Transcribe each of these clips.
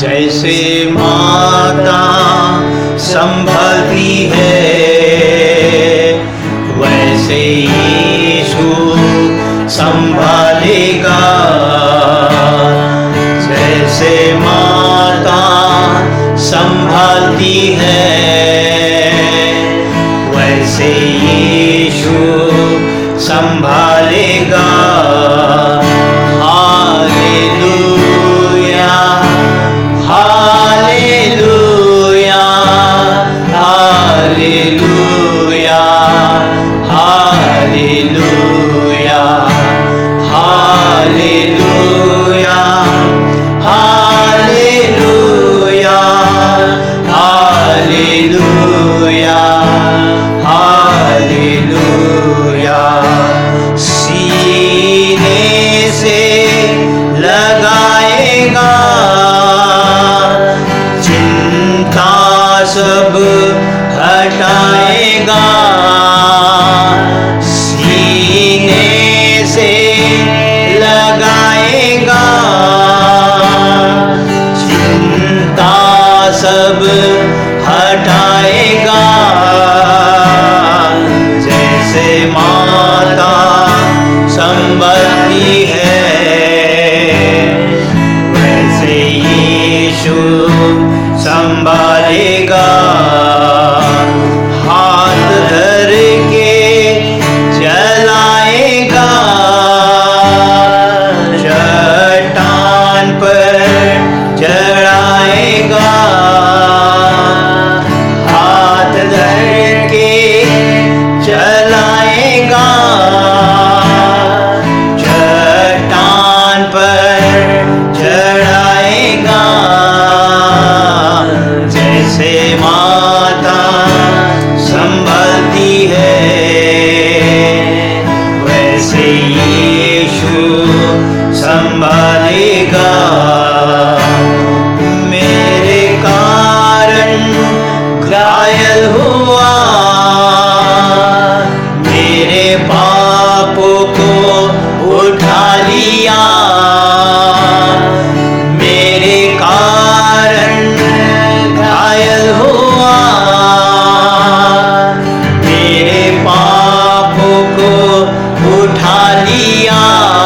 जैसे माता संभलती है वैसे यीशु संभालेगा। जैसे माता संभालती है वैसे यीशु संभाल माता संबंधी है। वैसे यीशु संभालेगा। से यीशु संभालेगा। मेरे कारण घायल हुआ। मेरे पापों को उठा लिया। 一样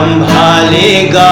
संभालेगा